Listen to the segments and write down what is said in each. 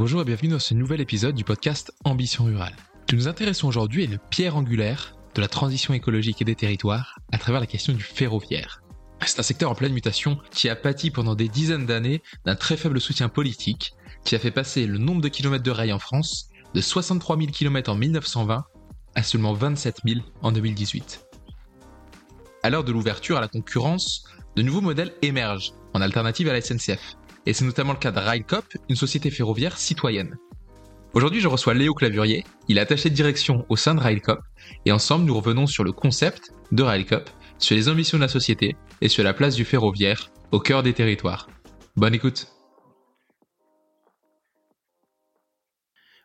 Bonjour et bienvenue dans ce nouvel épisode du podcast Ambition Rurale. Nous nous intéressons aujourd'hui à une pierre angulaire de la transition écologique et des territoires à travers la question du ferroviaire. C'est un secteur en pleine mutation qui a pâti pendant des dizaines d'années d'un très faible soutien politique, qui a fait passer le nombre de kilomètres de rails en France de 63 000 km en 1920 à seulement 27 000 en 2018. À l'heure de l'ouverture à la concurrence, de nouveaux modèles émergent en alternative à la SNCF. Et c'est notamment le cas de Railcop, une société ferroviaire citoyenne. Aujourd'hui, je reçois Léo Clavurier, il est attaché de direction au sein de Railcop, et ensemble nous revenons sur le concept de Railcop, sur les ambitions de la société et sur la place du ferroviaire au cœur des territoires. Bonne écoute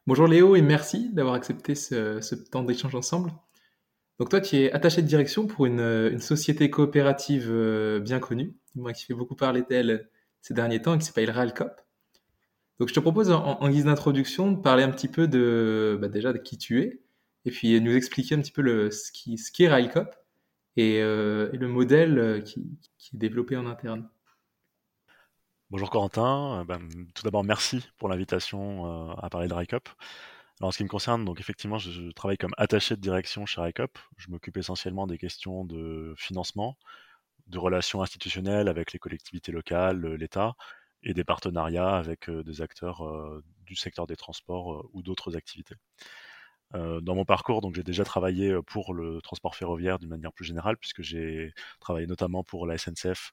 Bonjour Léo et merci d'avoir accepté ce, temps d'échange ensemble. Donc toi, tu es attaché de direction pour une, société coopérative euh, bien connue, qui fait beaucoup parler d'elle ces derniers temps et qui s'appelle Railcop. Donc je te propose en, guise d'introduction de parler un petit peu de bah, déjà de qui tu es et puis nous expliquer un petit peu le, ce qu'est ce Railcop et, euh, et, le modèle euh, qui, qui, est développé en interne. Bonjour Corentin, ben, tout d'abord merci pour l'invitation à parler de Railcop. Alors, en ce qui me concerne, donc effectivement, je, travaille comme attaché de direction chez RICOP. Je m'occupe essentiellement des questions de financement, de relations institutionnelles avec les collectivités locales, l'État, et des partenariats avec des acteurs du secteur des transports ou d'autres activités. dans mon parcours, donc j'ai déjà travaillé pour le transport ferroviaire d'une manière plus générale, puisque j'ai travaillé notamment pour la SNCF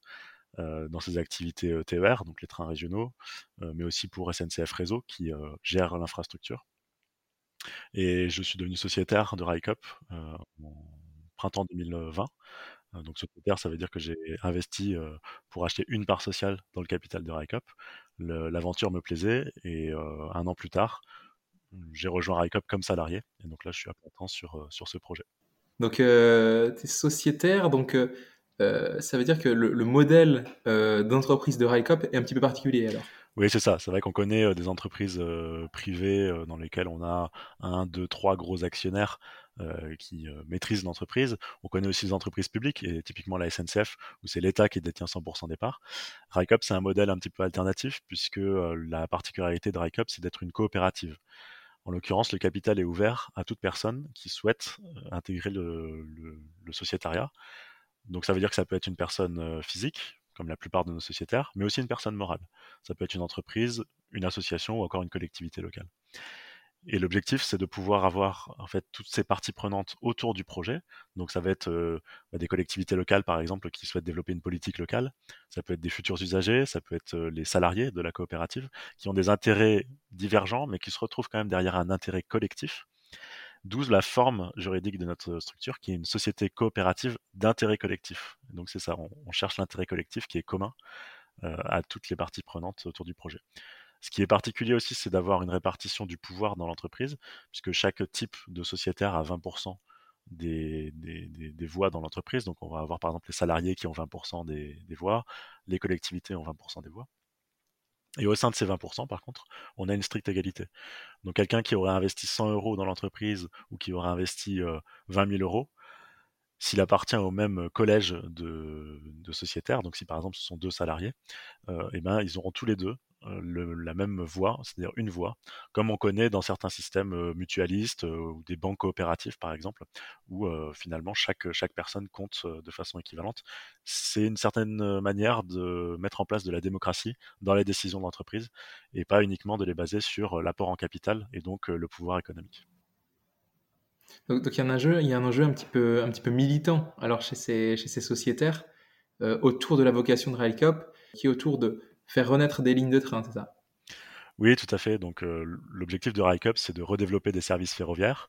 dans ses activités TER, donc les trains régionaux, mais aussi pour SNCF Réseau qui gère l'infrastructure. Et je suis devenu sociétaire de RICOP en printemps 2020. Euh, donc sociétaire, ça veut dire que j'ai investi euh, pour acheter une part sociale dans le capital de RICOP. L'aventure me plaisait et un an plus tard, j'ai rejoint RICOP comme salarié. Et donc là, je suis à plein temps sur, sur ce projet. Donc, tu es sociétaire, donc ça veut dire que le, modèle d'entreprise de RICOP est un petit peu particulier alors? Oui, c'est ça. C'est vrai qu'on connaît des entreprises privées dans lesquelles on a un, deux, trois gros actionnaires qui maîtrisent l'entreprise. On connaît aussi les entreprises publiques, et typiquement la SNCF, où c'est l'État qui détient 100% des parts. RICOP, c'est un modèle un petit peu alternatif, puisque la particularité de RICOP, c'est d'être une coopérative. En l'occurrence, le capital est ouvert à toute personne qui souhaite intégrer le sociétariat. Donc ça veut dire que ça peut être une personne physique, comme la plupart de nos sociétaires, mais aussi une personne morale. Ça peut être une entreprise, une association ou encore une collectivité locale. Et l'objectif, c'est de pouvoir avoir en fait toutes ces parties prenantes autour du projet. Donc, ça va être bah, des collectivités locales, par exemple, qui souhaitent développer une politique locale. Ça peut être des futurs usagers, ça peut être les salariés de la coopérative, qui ont des intérêts divergents, mais qui se retrouvent quand même derrière un intérêt collectif. D'où la forme juridique de notre structure, qui est une société coopérative d'intérêt collectif. Donc c'est ça, on, cherche l'intérêt collectif qui est commun à toutes les parties prenantes autour du projet. Ce qui est particulier aussi, c'est d'avoir une répartition du pouvoir dans l'entreprise, puisque chaque type de sociétaire a 20% des, voix dans l'entreprise. Donc on va avoir par exemple les salariés qui ont 20% des, voix, les collectivités ont 20% des voix. Et au sein de ces 20%, par contre, on a une stricte égalité. Donc quelqu'un qui aurait investi 100 euros dans l'entreprise ou qui aurait investi 20 000 euros, s'il appartient au même collège de, sociétaires, donc si par exemple ce sont deux salariés, eh ben, ils auront tous les deux la même voix, c'est-à-dire une voix, comme on connaît dans certains systèmes mutualistes ou des banques coopératives par exemple, où finalement chaque, chaque personne compte de façon équivalente. C'est une certaine manière de mettre en place de la démocratie dans les décisions d'entreprise et pas uniquement de les baser sur l'apport en capital et donc le pouvoir économique. Donc, il y a un enjeu, un petit peu, militant alors chez ces, sociétaires autour de la vocation de Railcop, qui est autour de faire renaître des lignes de train, c'est ça? Oui, tout à fait. Donc l'objectif de RICUP, c'est de redévelopper des services ferroviaires.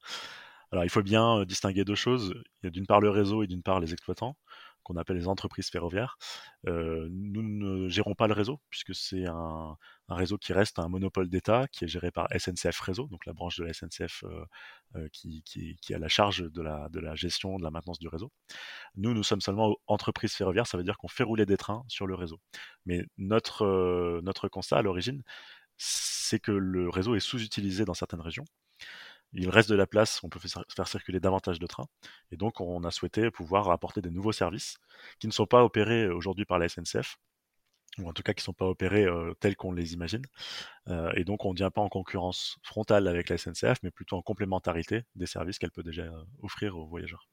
Alors il faut bien distinguer deux choses. Il y a d'une part le réseau et d'une part les exploitants qu'on appelle les entreprises ferroviaires. Nous ne gérons pas le réseau, puisque c'est un, réseau qui reste un monopole d'État, qui est géré par SNCF Réseau, donc la branche de la SNCF qui, a la charge de la, gestion, de la maintenance du réseau. Nous, nous sommes seulement entreprise ferroviaire, ça veut dire qu'on fait rouler des trains sur le réseau. Mais notre constat à l'origine, c'est que le réseau est sous-utilisé dans certaines régions il reste de la place, on peut faire circuler davantage de trains. Et donc, on a souhaité pouvoir apporter des nouveaux services qui ne sont pas opérés aujourd'hui par la SNCF, ou en tout cas qui ne sont pas opérés tels qu'on les imagine. et donc on ne vient pas en concurrence frontale avec la SNCF, mais plutôt en complémentarité des services qu'elle peut déjà offrir aux voyageurs.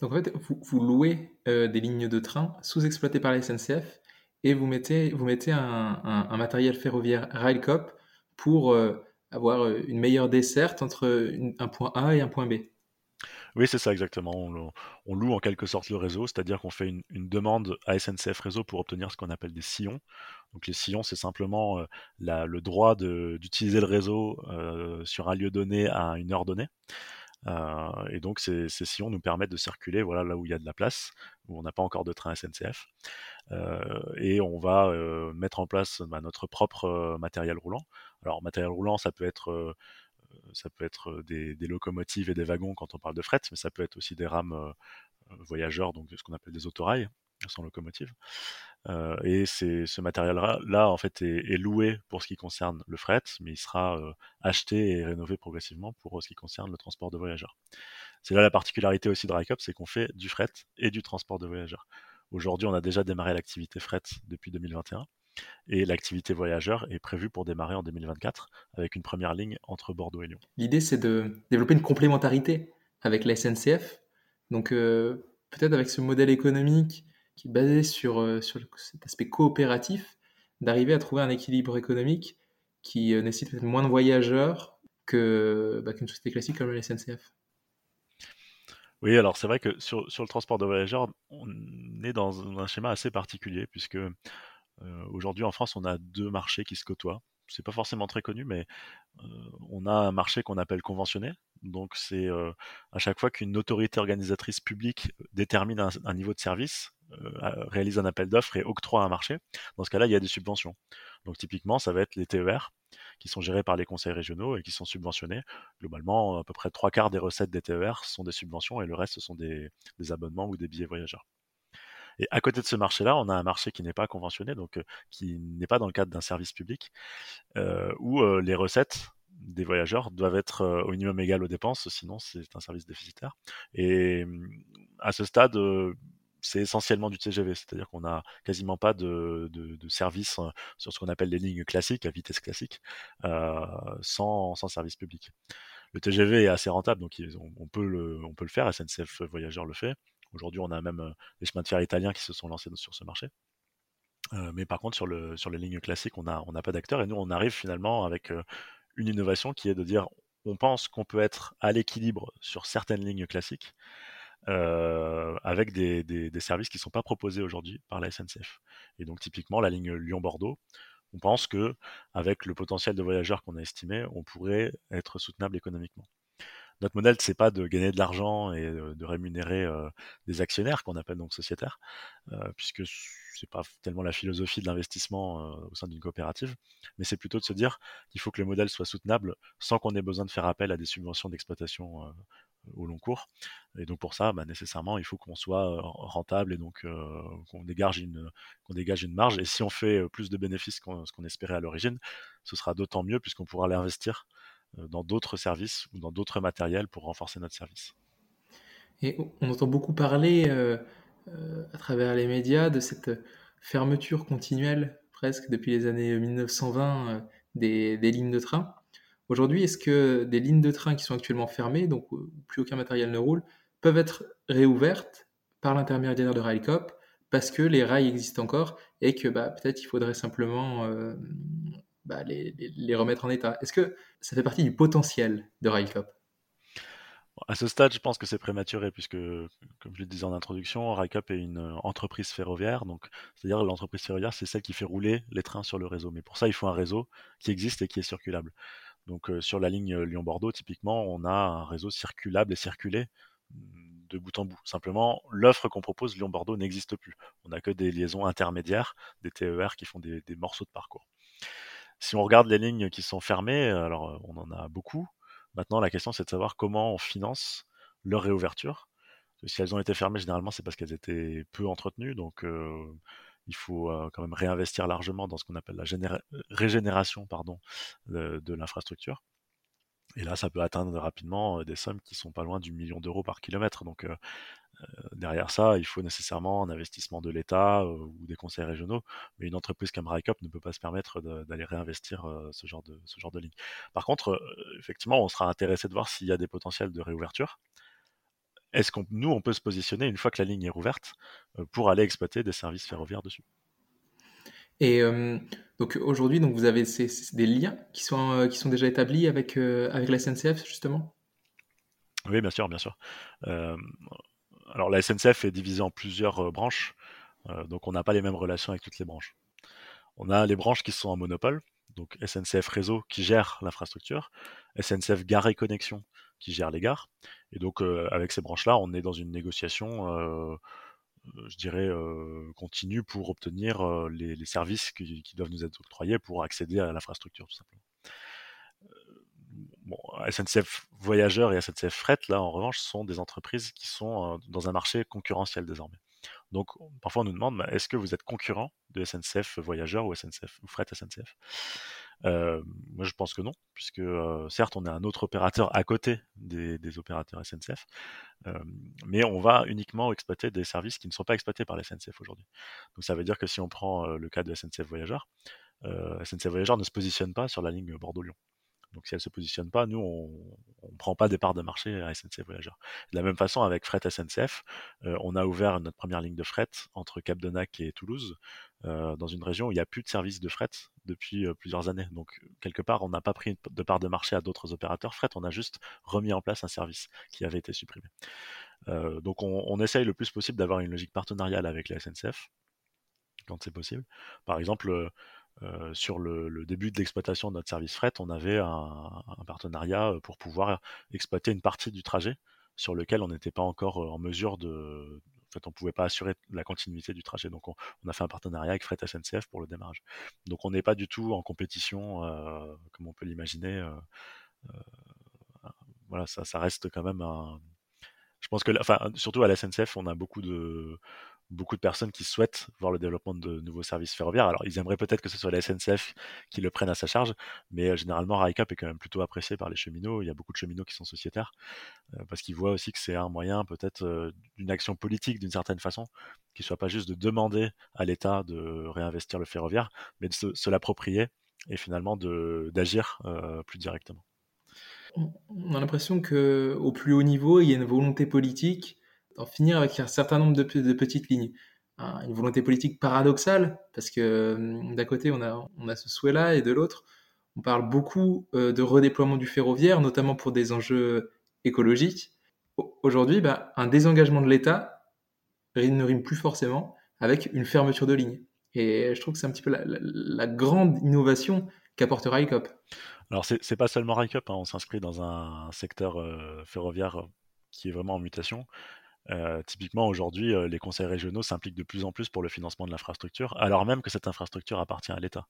Donc en fait, vous, louez des lignes de train sous-exploitées par la SNCF et vous mettez, vous mettez un, matériel ferroviaire Railcop pour avoir une meilleure desserte entre un point A et un point B. Oui, c'est ça exactement. On, loue en quelque sorte le réseau, c'est-à-dire qu'on fait une, demande à SNCF Réseau pour obtenir ce qu'on appelle des sillons. Donc les sillons, c'est simplement euh, le droit d'utiliser le réseau euh, sur un lieu donné à une heure donnée. Euh, et donc ces, sillons nous permettent de circuler voilà, là où il y a de la place, où on n'a pas encore de train SNCF. et on va mettre en place bah, notre propre matériel roulant. Alors matériel roulant, ça peut être ça peut être des, locomotives et des wagons quand on parle de fret, mais ça peut être aussi des rames voyageurs, donc ce qu'on appelle des autorails sans locomotive. et ce matériel-là, en fait, est, loué pour ce qui concerne le fret, mais il sera acheté et rénové progressivement pour ce qui concerne le transport de voyageurs. C'est là la particularité aussi de Rycop, c'est qu'on fait du fret et du transport de voyageurs. Aujourd'hui, on a déjà démarré l'activité fret depuis 2021. Et l'activité voyageur est prévue pour démarrer en 2024 avec une première ligne entre Bordeaux et Lyon. L'idée, c'est de développer une complémentarité avec la SNCF. Donc, euh, peut-être avec ce modèle économique qui est basé sur, euh, sur cet aspect coopératif, d'arriver à trouver un équilibre économique qui euh, nécessite peut-être moins de voyageurs que, bah, qu'une société classique comme la SNCF. Oui, alors c'est vrai que sur, sur, le transport de voyageurs, on est dans un schéma assez particulier puisque aujourd'hui, en France, on a deux marchés qui se côtoient. C'est pas forcément très connu, mais euh, on a un marché qu'on appelle conventionné. Donc, c'est euh, à chaque fois qu'une autorité organisatrice publique détermine un, niveau de service, réalise un appel d'offres et octroie un marché. Dans ce cas-là, il y a des subventions. Donc, typiquement, ça va être les TER qui sont gérés par les conseils régionaux et qui sont subventionnés. Globalement, à peu près trois quarts des recettes des TER sont des subventions et le reste, ce sont des abonnements ou des billets voyageurs. Et à côté de ce marché-là, on a un marché qui n'est pas conventionné, donc qui n'est pas dans le cadre d'un service public, où les recettes des voyageurs doivent être au minimum égales aux dépenses, sinon c'est un service déficitaire. Et à ce stade, c'est essentiellement du TGV, c'est-à-dire qu'on n'a quasiment pas de, service sur ce qu'on appelle les lignes classiques, à vitesse classique, sans, sans, service public. Le TGV est assez rentable, donc on, peut le, on peut le faire, SNCF Voyageurs le fait. Aujourd'hui, on a même les chemins de fer italiens qui se sont lancés sur ce marché. mais par contre, sur, le, sur les lignes classiques, on n'a pas d'acteurs. Et nous, on arrive finalement avec une innovation qui est de dire on pense qu'on peut être à l'équilibre sur certaines lignes classiques avec des, des, services qui ne sont pas proposés aujourd'hui par la SNCF. Et donc, typiquement, la ligne Lyon-Bordeaux, on pense que avec le potentiel de voyageurs qu'on a estimé, on pourrait être soutenable économiquement notre modèle, c'est pas de gagner de l'argent et de rémunérer des actionnaires qu'on appelle donc sociétaires, puisque c'est pas tellement la philosophie de l'investissement au sein d'une coopérative, mais c'est plutôt de se dire qu'il faut que le modèle soit soutenable sans qu'on ait besoin de faire appel à des subventions d'exploitation au long cours. Et donc pour ça, bah, nécessairement, il faut qu'on soit rentable et donc qu'on dégage une marge. Et si on fait plus de bénéfices qu'on ce qu'on espérait à l'origine, ce sera d'autant mieux puisqu'on pourra l'investir dans d'autres services ou dans d'autres matériels pour renforcer notre service. Et on entend beaucoup parler euh, euh, à travers les médias de cette fermeture continuelle, presque depuis les années 1920, des, des, lignes de train. Aujourd'hui, est-ce que des lignes de train qui sont actuellement fermées, donc où plus aucun matériel ne roule, peuvent être réouvertes par l'intermédiaire de Railcop parce que les rails existent encore et que bah, peut-être il faudrait simplement bah, les, remettre en état. Est-ce que ça fait partie du potentiel de Railcop à ce stade, je pense que c'est prématuré puisque, comme je le disais en introduction, Railcop est une entreprise ferroviaire. Donc, c'est-à-dire l'entreprise ferroviaire, c'est celle qui fait rouler les trains sur le réseau. Mais pour ça, il faut un réseau qui existe et qui est circulable. Donc, euh, sur la ligne Lyon-Bordeaux, typiquement, on a un réseau circulable et circulé mm, de bout en bout. Simplement, l'offre qu'on propose Lyon-Bordeaux n'existe plus. On n'a que des liaisons intermédiaires, des TER qui font des morceaux de parcours. Si on regarde les lignes qui sont fermées, alors on en a beaucoup. Maintenant, la question, c'est de savoir comment on finance leur réouverture. Si elles ont été fermées, généralement, c'est parce qu'elles étaient peu entretenues. Donc, il faut quand même réinvestir largement dans ce qu'on appelle la régénération pardon, de, l'infrastructure. Et là, ça peut atteindre rapidement des sommes qui sont pas loin du million d'euros par kilomètre. Donc, derrière ça, il faut nécessairement un investissement de l'État ou des conseils régionaux, mais une entreprise comme RICOP ne peut pas se permettre d'aller réinvestir ce, genre de, ce genre de ligne. Par contre, effectivement, on sera intéressé de voir s'il y a des potentiels de réouverture. Est-ce qu'on nous, on peut se positionner une fois que la ligne est rouverte pour aller exploiter des services ferroviaires dessus? Et donc aujourd'hui, donc vous avez des liens qui sont, qui sont déjà établis avec, avec la SNCF justement? Oui, bien sûr, bien sûr. alors la SNCF est divisée en plusieurs branches, donc on n'a pas les mêmes relations avec toutes les branches. On a les branches qui sont en monopole, donc SNCF Réseau qui gère l'infrastructure, SNCF Gare et Connexion qui gère les gares. Et donc avec ces branches-là, on est dans une négociation euh, je dirais, euh, continue pour obtenir euh, les, services qui, doivent nous être octroyés pour accéder à l'infrastructure, tout simplement. Bon, SNCF Voyageurs et SNCF Fret, là, en revanche, sont des entreprises qui sont dans un marché concurrentiel désormais. Donc, parfois, on nous demande, est-ce que vous êtes concurrent de SNCF Voyageurs ou SNCF ou Fret SNCF moi, je pense que non, puisque certes, on est un autre opérateur à côté des, opérateurs SNCF, mais on va uniquement exploiter des services qui ne sont pas exploités par la SNCF aujourd'hui. Donc, ça veut dire que si on prend le cas de SNCF Voyageurs, SNCF Voyageurs ne se positionne pas sur la ligne Bordeaux-Lyon. Donc si elle ne se positionne pas, nous, on ne prend pas des parts de marché à SNCF Voyageurs. De la même façon, avec Fret SNCF, on a ouvert notre première ligne de fret entre Cap Denac et Toulouse, dans une région où il n'y a plus de service de fret depuis plusieurs années. Donc quelque part, on n'a pas pris de part de marché à d'autres opérateurs fret, on a juste remis en place un service qui avait été supprimé. donc on, on, essaye le plus possible d'avoir une logique partenariale avec la SNCF quand c'est possible. Par exemple, sur le, début de l'exploitation de notre service fret, on avait un, partenariat pour pouvoir exploiter une partie du trajet sur lequel on n'était pas encore en mesure de. En fait, on ne pouvait pas assurer la continuité du trajet. Donc, on, a fait un partenariat avec Fret SNCF pour le démarrage. Donc, on n'est pas du tout en compétition, comme on peut l'imaginer. voilà, ça, reste quand même un. Je pense que, surtout à la SNCF, on a beaucoup de beaucoup de personnes qui souhaitent voir le développement de nouveaux services ferroviaires. Alors, ils aimeraient peut-être que ce soit la SNCF qui le prenne à sa charge, mais euh, généralement, RICAP est quand même plutôt apprécié par les cheminots. Il y a beaucoup de cheminots qui sont sociétaires, euh, parce qu'ils voient aussi que c'est un moyen peut-être euh, d'une action politique d'une certaine façon, qui ne soit pas juste de demander à l'État de réinvestir le ferroviaire, mais de se, l'approprier et finalement d'agir plus directement. On a l'impression qu'au plus haut niveau, il y a une volonté politique d'en finir avec un certain nombre de, petites lignes. Une volonté politique paradoxale, parce que hum, d'un côté, on a, on a ce souhait-là, et de l'autre, on parle beaucoup euh, de redéploiement du ferroviaire, notamment pour des enjeux écologiques. Aujourd'hui, bah, un désengagement de l'État ne rime plus forcément avec une fermeture de ligne. Et je trouve que c'est un petit peu la, grande innovation qu'apporte RICOP. Alors, c'est pas seulement RICOP, hein, on s'inscrit dans un secteur euh, ferroviaire qui est vraiment en mutation. Euh, typiquement, aujourd'hui, euh, les conseils régionaux s'impliquent de plus en plus pour le financement de l'infrastructure, alors même que cette infrastructure appartient à l'État.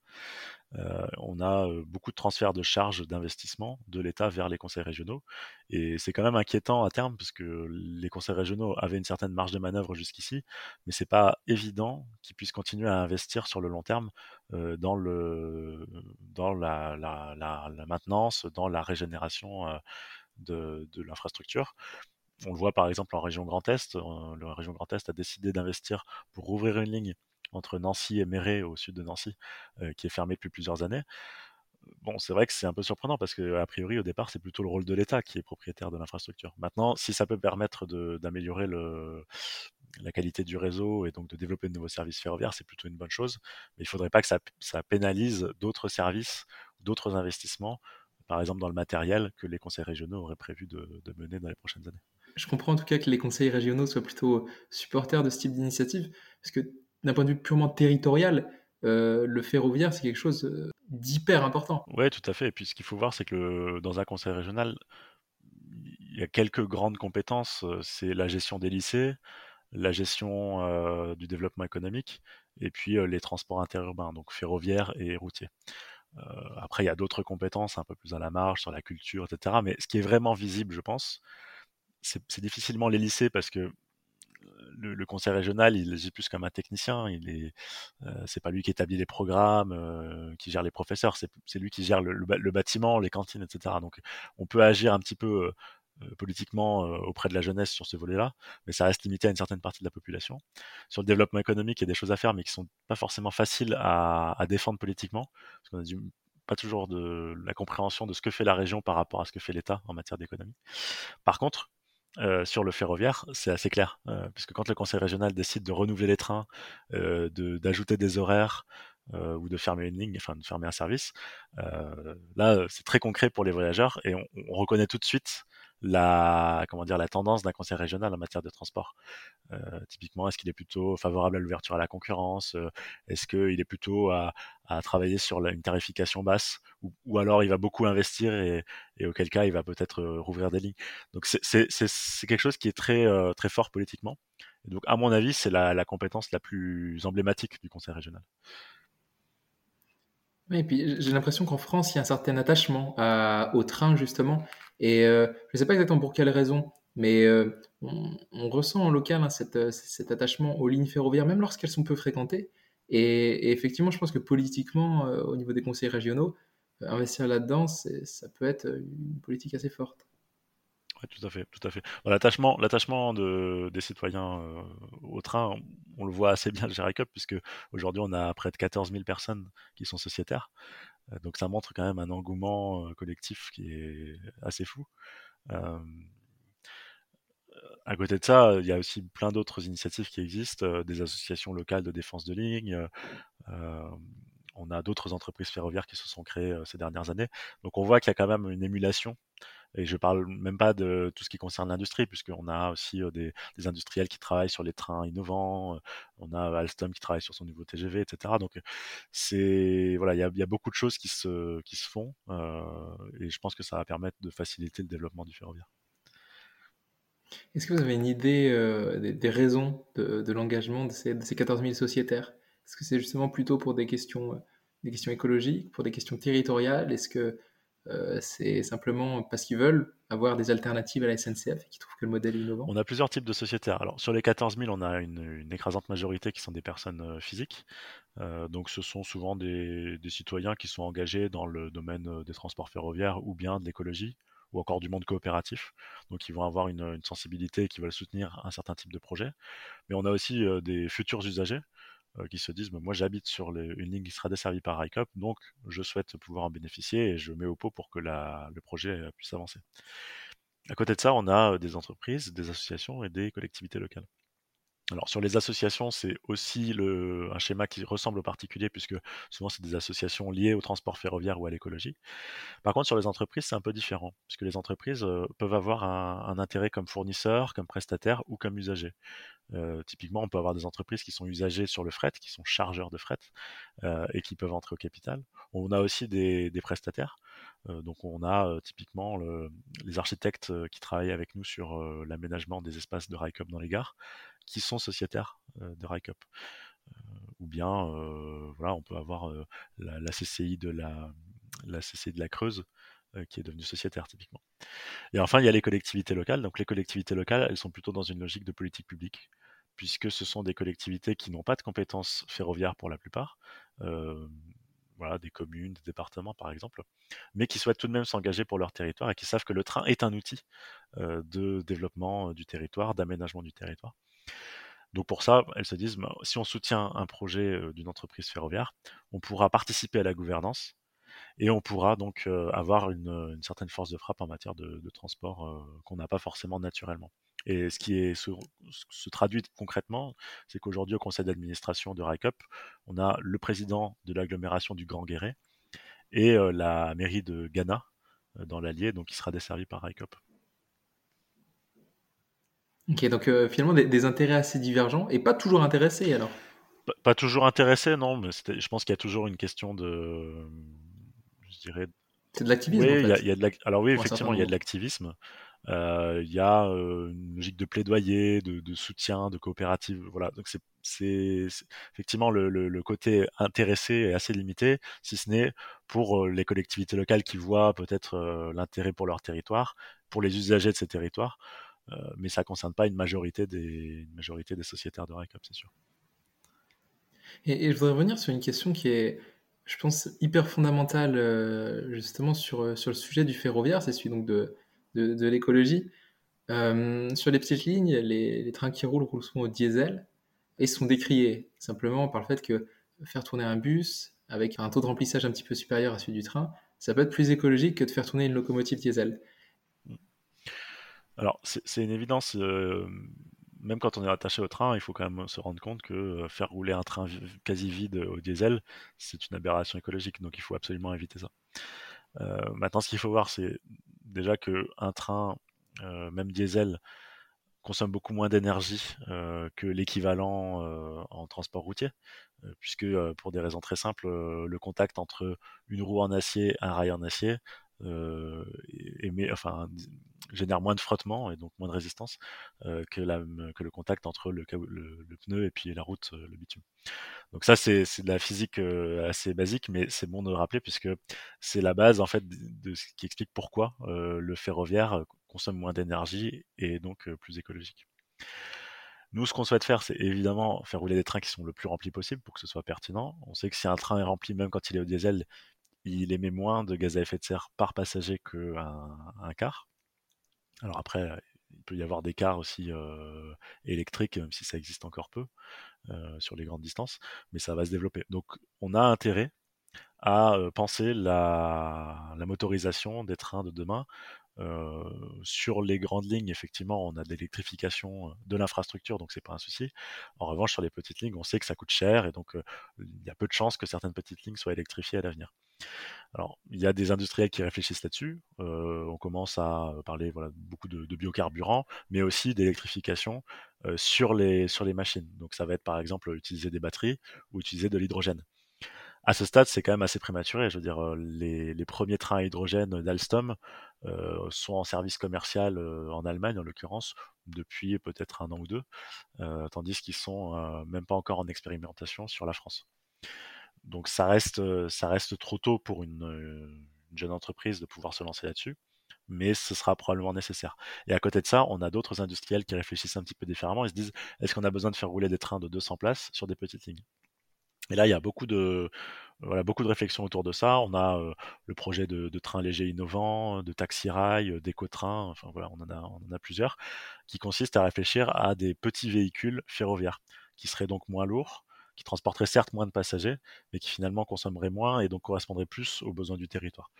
Euh, on a beaucoup de transferts de charges d'investissement de l'État vers les conseils régionaux, et c'est quand même inquiétant à terme, puisque les conseils régionaux avaient une certaine marge de manœuvre jusqu'ici, mais c'est pas évident qu'ils puissent continuer à investir sur le long terme dans, la, maintenance, dans la régénération de l'infrastructure. On le voit par exemple en région Grand Est. Euh, la région Grand Est a décidé d'investir pour ouvrir une ligne entre Nancy et Méret au sud de Nancy, euh, qui est fermée depuis plusieurs années. Bon, c'est vrai que c'est un peu surprenant parce que a priori au départ c'est plutôt le rôle de l'État qui est propriétaire de l'infrastructure. Maintenant, si ça peut permettre d'améliorer la qualité du réseau et donc de développer de nouveaux services ferroviaires, c'est plutôt une bonne chose. Mais il ne faudrait pas que ça, pénalise d'autres services, d'autres investissements, par exemple dans le matériel que les conseils régionaux auraient prévu de mener dans les prochaines années je comprends en tout cas que les conseils régionaux soient plutôt supporters de ce type d'initiative, parce que d'un point de vue purement territorial, euh, le ferroviaire, c'est quelque chose euh, d'hyper important. Oui, tout à fait. Et puis ce qu'il faut voir, c'est que dans un conseil régional, il y a quelques grandes compétences. Euh, c'est la gestion des lycées, la gestion du développement économique, et puis les transports interurbains, donc ferroviaires et routiers. après, il y a d'autres compétences un peu plus à la marge sur la culture, etc. Mais ce qui est vraiment visible, je pense, c'est difficilement les lycées parce que le, conseil régional, il est plus comme un technicien. Il est, c'est pas lui qui établit les programmes, qui gère les professeurs. C'est lui qui gère le, bâtiment, les cantines, etc. Donc, on peut agir un petit peu politiquement auprès de la jeunesse sur ce volet-là, mais ça reste limité à une certaine partie de la population. Sur le développement économique, il y a des choses à faire, mais qui sont pas forcément faciles à, défendre politiquement, parce qu'on a pas toujours de la compréhension de ce que fait la région par rapport à ce que fait l'État en matière d'économie. Par contre, euh, sur le ferroviaire, c'est assez clair, euh, puisque quand le conseil régional décide de renouveler les trains, euh, d'ajouter des horaires ou de fermer une ligne, enfin de fermer un service, là c'est très concret pour les voyageurs et on, reconnaît tout de suite la comment dire la tendance d'un conseil régional en matière de transport. Euh, typiquement, est-ce qu'il est plutôt favorable à l'ouverture à la concurrence euh, Est-ce qu'il est plutôt à, à, travailler sur une tarification basse ou, alors il va beaucoup investir et, et auquel cas il va peut-être euh, rouvrir des lignes Donc c'est quelque chose qui est très, euh, très fort politiquement. Donc à mon avis, c'est la, la compétence la plus emblématique du conseil régional. Et puis j'ai l'impression qu'en France, il y a un certain attachement à, au train, justement. Et euh, je ne sais pas exactement pour quelle raison, mais euh, on, ressent en local hein, euh, cet attachement aux lignes ferroviaires, même lorsqu'elles sont peu fréquentées. Et, effectivement, je pense que politiquement, euh, au niveau des conseils régionaux, euh, investir là-dedans, ça peut être une politique assez forte. Tout à fait, tout à fait. L'attachement, l'attachement de, des citoyens euh, au train, on, le voit assez bien chez RICUP, puisque aujourd'hui on a près de 14 000 personnes qui sont sociétaires. Donc ça montre quand même un engouement collectif qui est assez fou. Euh, à côté de ça, il y a aussi plein d'autres initiatives qui existent, des associations locales de défense de ligne. Euh, on a d'autres entreprises ferroviaires qui se sont créées ces dernières années. Donc on voit qu'il y a quand même une émulation et je parle même pas de tout ce qui concerne l'industrie, puisqu'on a aussi des, industriels qui travaillent sur les trains innovants, on a Alstom qui travaille sur son nouveau TGV, etc. Donc c'est voilà, il y a, beaucoup de choses qui se qui se font, et je pense que ça va permettre de faciliter le développement du ferroviaire. Est-ce que vous avez une idée des, raisons de, de l'engagement de ces, de ces 14 000 sociétaires? Est-ce que c'est justement plutôt pour des questions, des questions écologiques, pour des questions territoriales? Est-ce que euh, c'est simplement parce qu'ils veulent avoir des alternatives à la SNCF et qu'ils trouvent que le modèle est innovant. On a plusieurs types de sociétaires. Alors sur les 14 000, on a une, écrasante majorité qui sont des personnes euh, physiques. Euh, donc ce sont souvent des, citoyens qui sont engagés dans le domaine des transports ferroviaires ou bien de l'écologie ou encore du monde coopératif. Donc ils vont avoir une, une, sensibilité qui veulent soutenir un certain type de projet. Mais on a aussi des futurs usagers qui se disent moi j'habite sur une ligne qui sera desservie par ICOP, donc je souhaite pouvoir en bénéficier et je mets au pot pour que le projet euh, puisse avancer. À côté de ça, on a euh, des entreprises, des associations et des collectivités locales. Alors sur les associations, c'est aussi un schéma qui ressemble au particulier puisque souvent c'est des associations liées au transport ferroviaire ou à l'écologie. Par contre sur les entreprises, c'est un peu différent puisque les entreprises euh, peuvent avoir un, intérêt comme fournisseur, comme prestataire ou comme usager. Euh, typiquement, on peut avoir des entreprises qui sont usagées sur le fret, qui sont chargeurs de fret euh, et qui peuvent entrer au capital. On a aussi des prestataires. Euh, donc on a typiquement le, les architectes qui travaillent avec nous sur l'aménagement des espaces de RICUP dans les gares qui sont sociétaires de RICUP. Ou bien, voilà, on peut avoir la, CCI de la, Creuse qui est devenue sociétaire typiquement. Et enfin, il y a les collectivités locales. Donc les collectivités locales, elles sont plutôt dans une logique de politique publique, puisque ce sont des collectivités qui n'ont pas de compétences ferroviaires pour la plupart, des communes, des départements par exemple, mais qui souhaitent tout de même s'engager pour leur territoire et qui savent que le train est un outil de développement du territoire, d'aménagement du territoire. Donc pour ça, elles se disent, bah, si on soutient un projet d'une entreprise ferroviaire, on pourra participer à la gouvernance et on pourra donc avoir une, certaine force de frappe en matière de, transport qu'on n'a pas forcément naturellement. Et ce qui est, se, se traduit concrètement, c'est qu'aujourd'hui au conseil d'administration de RICUP, on a le président de l'agglomération du Grand Guéret et euh, la mairie de Ghana dans l'Allier, donc qui sera desservi par RICUP. Ok, donc euh, finalement des, des, intérêts assez divergents et pas toujours intéressés alors? Pas, pas toujours intéressés, non, mais je pense qu'il y a toujours une question de. Je dirais. C'est de l'activisme. Oui, en fait. y a, y a de alors oui, effectivement, il y a de l'activisme. Euh, il y a euh, une logique de plaidoyer, de, soutien, de coopérative. Voilà, donc c'est effectivement le, côté intéressé est assez limité, si ce n'est pour euh, les collectivités locales qui voient peut-être l'intérêt pour leur territoire, pour les usagers de ces territoires. Mais ça ne concerne pas une majorité des, une majorité des sociétaires de RICUP, c'est sûr. Et, je voudrais revenir sur une question qui est, je pense, hyper fondamentale justement sur, sur le sujet du ferroviaire, c'est celui donc de, de, l'écologie. sur les petites lignes, les, trains qui roulent roulent souvent au diesel et sont décriés simplement par le fait que faire tourner un bus avec un taux de remplissage un petit peu supérieur à celui du train, ça peut être plus écologique que de faire tourner une locomotive diesel. Alors, c'est une évidence. Euh, même quand on est attaché au train, il faut quand même se rendre compte que euh, faire rouler un train quasi vide au diesel, c'est une aberration écologique. Donc, il faut absolument éviter ça. Euh, maintenant, ce qu'il faut voir, c'est déjà qu'un train, même diesel, consomme beaucoup moins d'énergie que l'équivalent en transport routier, puisque pour des raisons très simples, le contact entre une roue en acier un rail en acier émet, génère moins de frottement et donc moins de résistance que, le contact entre le, le, pneu et puis la route, le bitume. Donc ça, c'est de la physique assez basique, mais c'est bon de rappeler puisque c'est la base en fait de, ce qui explique pourquoi le ferroviaire consomme moins d'énergie et donc plus écologique. Nous, ce qu'on souhaite faire, c'est évidemment faire rouler des trains qui sont le plus remplis possible pour que ce soit pertinent. On sait que si un train est rempli, même quand il est au diesel, il émet moins de gaz à effet de serre par passager qu'un un car. Alors après, il peut y avoir des cars aussi électriques, même si ça existe encore peu sur les grandes distances, mais ça va se développer. Donc on a intérêt à penser la, motorisation des trains de demain euh, sur les grandes lignes, effectivement, on a de l'électrification euh, de l'infrastructure, donc c'est pas un souci. En revanche, sur les petites lignes, on sait que ça coûte cher et donc euh, il y a peu de chances que certaines petites lignes soient électrifiées à l'avenir. Alors, il y a des industriels qui réfléchissent là-dessus. on commence à parler voilà, beaucoup de, biocarburants, mais aussi d'électrification sur, les, sur les machines. Donc, ça va être par exemple utiliser des batteries ou utiliser de l'hydrogène à ce stade, c'est quand même assez prématuré. Je veux dire, les, les premiers trains à hydrogène d'Alstom euh, sont en service commercial euh, en Allemagne, en l'occurrence, depuis peut-être un an ou deux, euh, tandis qu'ils sont même pas encore en expérimentation sur la France. Donc ça reste, trop tôt pour une, une jeune entreprise de pouvoir se lancer là-dessus mais ce sera probablement nécessaire. Et à côté de ça, on a d'autres industriels qui réfléchissent un petit peu différemment. Ils se disent, est-ce qu'on a besoin de faire rouler des trains de 200 places sur des petites lignes? Et là, il y a beaucoup de, réflexions autour de ça. On a le projet de, de train léger innovant, de taxi-rail, d'éco-train, enfin voilà, on en a plusieurs, qui consistent à réfléchir à des petits véhicules ferroviaires, qui seraient donc moins lourds, qui transporteraient certes moins de passagers, mais qui finalement consommeraient moins et donc correspondraient plus aux besoins du territoire.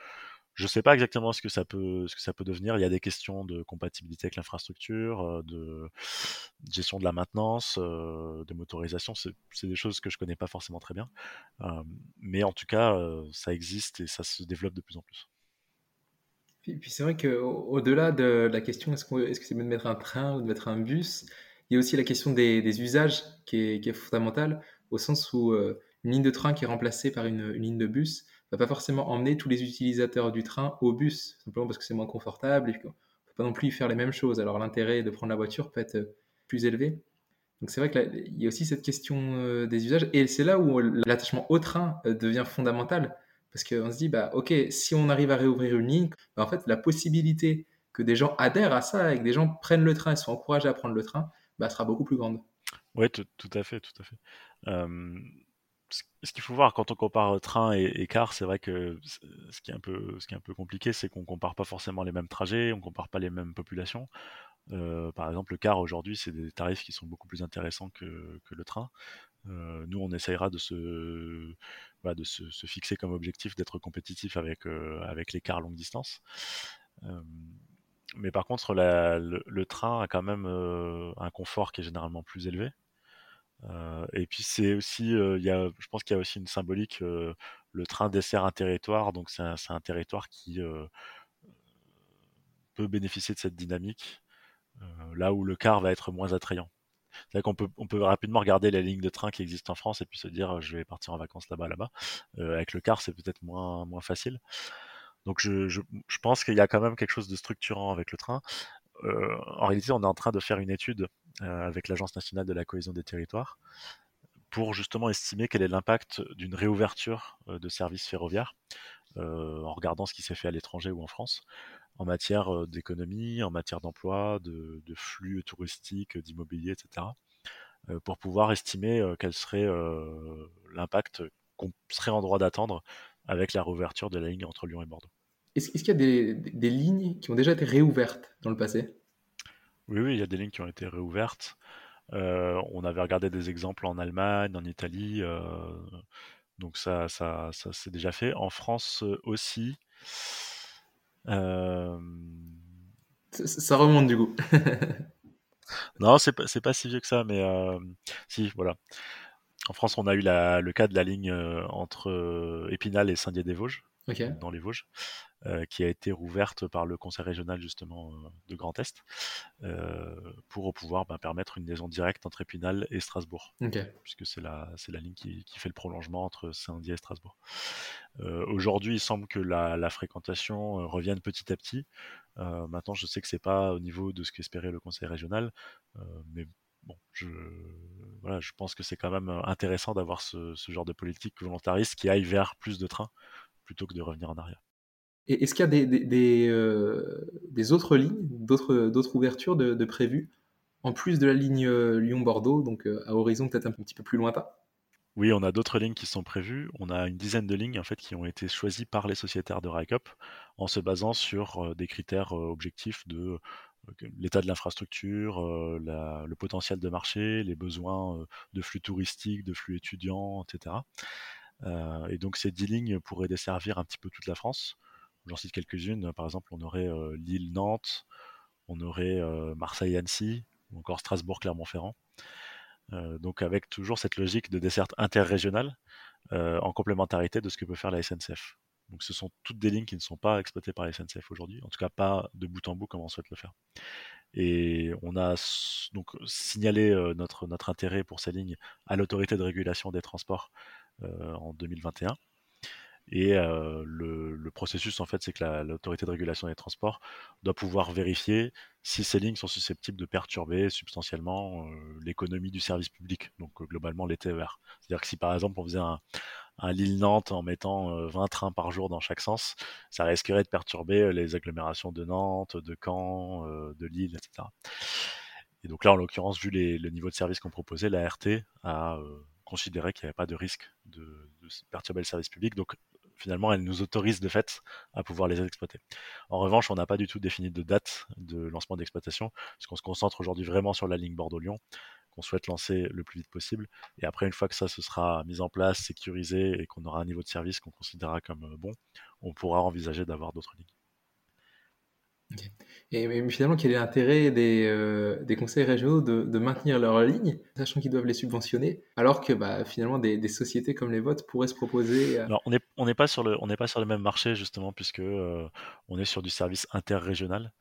Je ne sais pas exactement ce que ça peut, ce que ça peut devenir. Il y a des questions de compatibilité avec l'infrastructure, euh, de gestion de la maintenance, euh, de motorisation. C'est des choses que je connais pas forcément très bien, euh, mais en tout cas, ça existe et ça se développe de plus en plus. Puis, puis c'est vrai qu'au-delà de la question est-ce que c'est mieux de mettre un train ou de mettre un bus, il y a aussi la question des, usages qui est, fondamentale, au sens où une ligne de train qui est remplacée par une, ligne de bus, va pas forcément emmener tous les utilisateurs du train au bus, simplement parce que c'est moins confortable et qu'on ne peut pas non plus faire les mêmes choses. Alors l'intérêt de prendre la voiture peut être plus élevé. Donc c'est vrai qu'il y a aussi cette question euh, des usages et c'est là où l'attachement au train euh, devient fondamental parce qu'on se dit bah ok si on arrive à réouvrir une ligne, bah, en fait la possibilité que des gens adhèrent à ça et que des gens prennent le train et soient encouragés à prendre le train, bah, sera beaucoup plus grande. Oui, tout, à fait, tout à fait. Euh, ce qu'il faut voir quand on compare train et, car, c'est vrai que ce qui est un peu, compliqué, c'est qu'on compare pas forcément les mêmes trajets, on compare pas les mêmes populations. Euh, par exemple, le car aujourd'hui, c'est des tarifs qui sont beaucoup plus intéressants que, le train. Euh, nous, on essayera de se, de se, fixer comme objectif d'être compétitif avec, euh, avec les cars longue distance. mais par contre, le, train a quand même un confort qui est généralement plus élevé. Euh, et puis c'est aussi, euh, y a, je pense qu'il y a aussi une symbolique. Euh, le train dessert un territoire, donc c'est un, territoire qui peut bénéficier de cette dynamique, là où le car va être moins attrayant. C'est qu'on peut, on peut rapidement regarder les lignes de train qui existent en France et puis se dire je vais partir en vacances là-bas, là-bas. avec le car, c'est peut-être moins, moins facile. Donc je, je, pense qu'il y a quand même quelque chose de structurant avec le train. en réalité, on est en train de faire une étude euh, avec l'Agence nationale de la cohésion des territoires pour justement estimer quel est l'impact d'une réouverture euh, de services ferroviaires euh, en regardant ce qui s'est fait à l'étranger ou en France en matière d'économie, en matière d'emploi, de, flux touristiques, d'immobilier, etc. pour pouvoir estimer quel serait l'impact qu'on serait en droit d'attendre avec la réouverture de la ligne entre Lyon et Bordeaux. Est-ce qu'il y a des, des, lignes qui ont déjà été réouvertes dans le passé? Oui, oui, il y a des lignes qui ont été réouvertes. on avait regardé des exemples en Allemagne, en Italie, donc ça, ça, ça s'est déjà fait. En France aussi. Ça, ça remonte du coup. non, c'est pas, pas si vieux que ça, mais si, voilà. En France, on a eu le cas de la ligne entre Épinal et Saint-Dié-des-Vosges, dans les Vosges. Euh, qui a été rouverte par le conseil régional justement euh, de Grand Est euh, pour pouvoir ben, permettre une liaison directe entre Épinal et Strasbourg, puisque c'est la, c'est la ligne qui, qui, fait le prolongement entre Saint-Dié et Strasbourg. Aujourd'hui, il semble que la, la fréquentation revienne petit à petit. maintenant, je sais que c'est pas au niveau de ce qu'espérait le conseil régional, mais bon, je, voilà, je pense que c'est quand même intéressant d'avoir ce, ce, genre de politique volontariste qui aille vers plus de trains plutôt que de revenir en arrière. Et est-ce qu'il y a des, des, euh, des, autres lignes, d'autres, d'autres ouvertures de, de, prévues, en plus de la ligne euh, Lyon-Bordeaux, donc euh, à horizon peut-être un petit peu plus lointain? Oui, on a d'autres lignes qui sont prévues. On a une dizaine de lignes en fait qui ont été choisies par les sociétaires de RICOP en se basant sur des critères objectifs de l'état de l'infrastructure, le potentiel de marché, les besoins de flux touristiques, de flux étudiants, etc. et donc ces dix lignes pourraient desservir un petit peu toute la France. J'en cite quelques-unes. Par exemple, on aurait euh, Lille-Nantes, on aurait euh, Marseille-Annecy, ou encore Strasbourg-Clermont-Ferrand. Euh, donc avec toujours cette logique de desserte interrégionale en complémentarité de ce que peut faire la SNCF. Donc ce sont toutes des lignes qui ne sont pas exploitées par la SNCF aujourd'hui, en tout cas pas de bout en bout comme on souhaite le faire. Et on a donc signalé notre intérêt pour ces lignes à l'autorité de régulation des transports en 2021. Et le, processus, en fait, c'est que l'autorité de régulation des transports doit pouvoir vérifier si ces lignes sont susceptibles de perturber substantiellement l'économie du service public, donc globalement les TER. C'est-à-dire que si par exemple on faisait un, un Lille-Nantes en mettant 20 trains par jour dans chaque sens, ça risquerait de perturber les agglomérations de Nantes, de Caen, de Lille, etc. Et donc là, en l'occurrence, vu le niveau de service qu'on proposait, la RT a considéré qu'il n'y avait pas de risque de, de, perturber le service public. Donc finalement, elle nous autorise de fait à pouvoir les exploiter. En revanche, on n'a pas du tout défini de date de lancement d'exploitation, puisqu'on se concentre aujourd'hui vraiment sur la ligne Bordeaux-Lyon, qu'on souhaite lancer le plus vite possible. Et après, une fois que ça se sera mis en place, sécurisé et qu'on aura un niveau de service qu'on considérera comme euh, bon, on pourra envisager d'avoir d'autres lignes. Et mais finalement, quel est l'intérêt des, euh, des, conseils régionaux de, de, maintenir leur ligne, sachant qu'ils doivent les subventionner, alors que bah, finalement des, des, sociétés comme les vôtres pourraient se proposer Alors, on n'est on pas, sur le, on pas sur le même marché, justement, puisque euh, on est sur du service interrégional,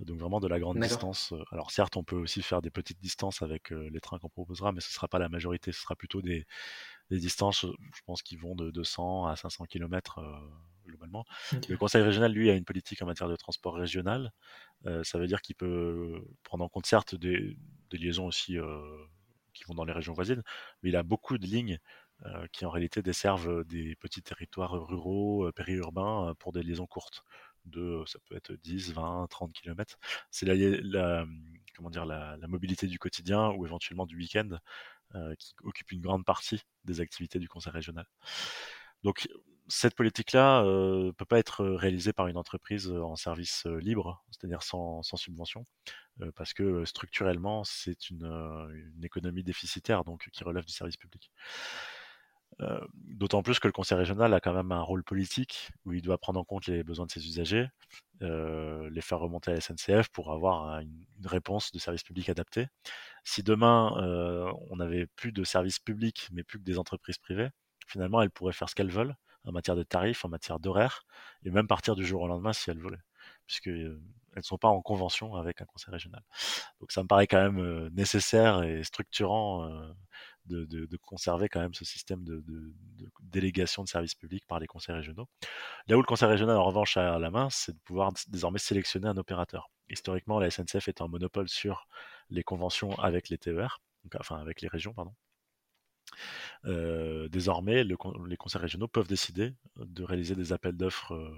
donc vraiment de la grande distance. Alors certes, on peut aussi faire des petites distances avec euh, les trains qu'on proposera, mais ce ne sera pas la majorité, ce sera plutôt des, des distances, je pense, qui vont de 200 à 500 km globalement. Le conseil régional, lui, a une politique en matière de transport régional. Euh, ça veut dire qu'il peut prendre en compte, certes, des, liaisons aussi euh, qui vont dans les régions voisines, mais il a beaucoup de lignes euh, qui, en réalité, desservent des petits territoires ruraux, périurbains, pour des liaisons courtes. De, ça peut être 10, 20, 30 km. C'est la, la, comment dire, la, la, mobilité du quotidien ou éventuellement du week-end qui occupe une grande partie des activités du conseil régional. Donc cette politique-là ne euh, peut pas être réalisée par une entreprise en service libre, c'est-à-dire sans, subvention, parce que structurellement, c'est une, économie déficitaire, donc qui relève du service public. D'autant plus que le conseil régional a quand même un rôle politique où il doit prendre en compte les besoins de ses usagers, les faire remonter à la SNCF pour avoir une, réponse de service public adaptée. Si demain on n'avait plus de services publics mais plus que des entreprises privées, finalement elles pourraient faire ce qu'elles veulent en matière de tarifs, en matière d'horaire, et même partir du jour au lendemain si elles voulaient, puisqu'elles euh, ne sont pas en convention avec un conseil régional. Donc ça me paraît quand même euh, nécessaire et structurant euh, de, conserver quand même ce système de, délégation de services publics par les conseils régionaux. Là où le conseil régional en revanche a la main, c'est de pouvoir désormais sélectionner un opérateur. Historiquement, la SNCF est en monopole sur les conventions avec les TER, enfin avec les régions, pardon. Désormais, les conseils régionaux peuvent décider de réaliser des appels d'offres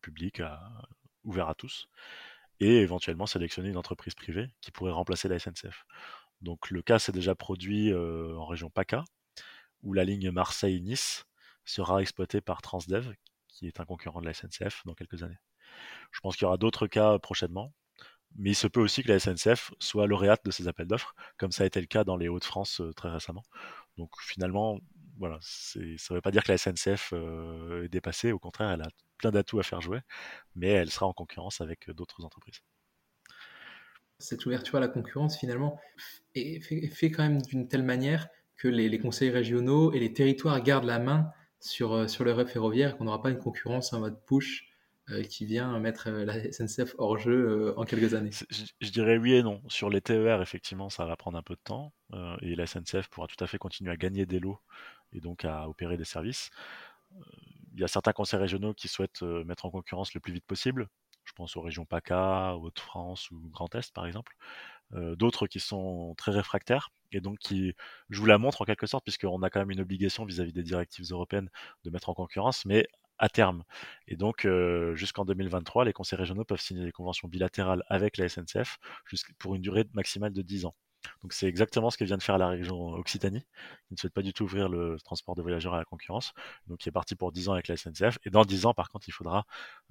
publics ouverts à tous et éventuellement sélectionner une entreprise privée qui pourrait remplacer la SNCF. Donc le cas s'est déjà produit en région PACA où la ligne Marseille-Nice sera exploitée par Transdev qui est un concurrent de la SNCF dans quelques années. Je pense qu'il y aura d'autres cas prochainement, mais il se peut aussi que la SNCF soit lauréate de ces appels d'offres, comme ça a été le cas dans les Hauts-de-France euh, très récemment. Donc finalement, voilà, ça ne veut pas dire que la SNCF euh, est dépassée, au contraire, elle a plein d'atouts à faire jouer, mais elle sera en concurrence avec d'autres entreprises. Cette ouverture à la concurrence, finalement, est fait, quand même d'une telle manière que les, conseils régionaux et les territoires gardent la main sur, euh, sur le ferroviaire, qu'on n'aura pas une concurrence en mode push euh, qui vient mettre euh, la SNCF hors jeu euh, en quelques années je, dirais oui et non. Sur les TER, effectivement, ça va prendre un peu de temps et la SNCF pourra tout à fait continuer à gagner des lots et donc à opérer des services. Il y a certains conseils régionaux qui souhaitent mettre en concurrence le plus vite possible. Je pense aux régions PACA, Haute-France ou Grand Est, par exemple. D'autres qui sont très réfractaires et donc qui jouent la montre en quelque sorte, puisqu'on a quand même une obligation vis à -vis des directives européennes de mettre en concurrence, mais à terme. Et donc, euh, jusqu'en 2023, les conseils régionaux peuvent signer des conventions bilatérales avec la SNCF pour une durée maximale de 10 ans. Donc c'est exactement ce que vient de faire la région Occitanie, qui ne souhaite pas du tout ouvrir le transport de voyageurs à la concurrence, donc qui est parti pour 10 ans avec la SNCF. Et dans 10 ans, par contre, il faudra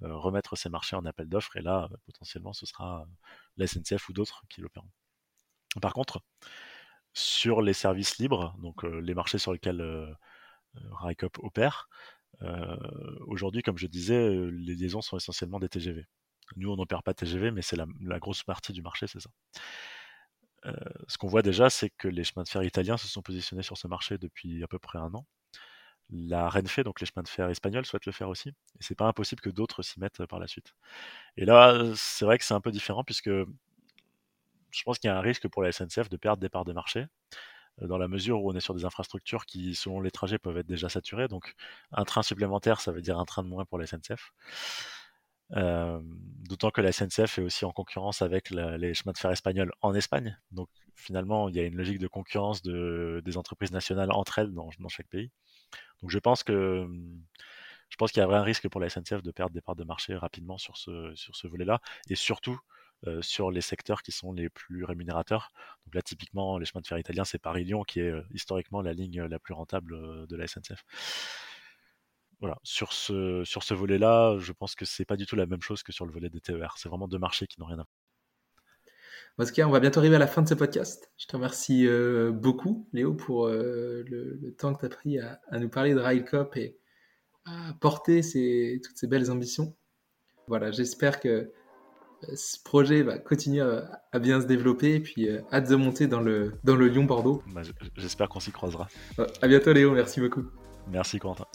euh, remettre ces marchés en appel d'offres, et là, potentiellement, ce sera la SNCF ou d'autres qui l'opéreront. Par contre, sur les services libres, donc euh, les marchés sur lesquels euh, opère, euh, aujourd'hui, comme je disais, euh, les liaisons sont essentiellement des TGV. Nous, on n'opère pas TGV, mais c'est la, grosse partie du marché, c'est ça. Euh, ce qu'on voit déjà, c'est que les chemins de fer italiens se sont positionnés sur ce marché depuis à peu près un an. La Renfe, donc les chemins de fer espagnols, souhaitent le faire aussi. Et c'est pas impossible que d'autres s'y mettent par la suite. Et là, c'est vrai que c'est un peu différent puisque je pense qu'il y a un risque pour la SNCF de perdre des parts de marché. Euh, dans la mesure où on est sur des infrastructures qui, selon les trajets, peuvent être déjà saturées. Donc, un train supplémentaire, ça veut dire un train de moins pour la SNCF. Euh, d'autant que la SNCF est aussi en concurrence avec les chemins de fer espagnols en Espagne. Donc, finalement, il y a une logique de concurrence de, des entreprises nationales entre elles dans, chaque pays. Donc, je pense que je pense qu'il y a un risque pour la SNCF de perdre des parts de marché rapidement sur ce, sur ce volet-là. Et surtout, euh, sur les secteurs qui sont les plus rémunérateurs. Donc là, typiquement, les chemins de fer italiens, c'est Paris-Lyon, qui est euh, historiquement la ligne la plus rentable euh, de la SNCF. Voilà, sur ce, sur ce volet-là, je pense que c'est pas du tout la même chose que sur le volet des TER. C'est vraiment deux marchés qui n'ont rien à voir. Cas, on va bientôt arriver à la fin de ce podcast. Je te remercie beaucoup, Léo, pour le, temps que tu as pris à, nous parler de Railcop et à porter toutes ces belles ambitions. Voilà, j'espère que ce projet va continuer à, bien se développer et puis euh, hâte de monter dans le, dans le Lyon-Bordeaux. Bah, j'espère qu'on s'y croisera. À bientôt Léo, merci beaucoup. Merci Quentin.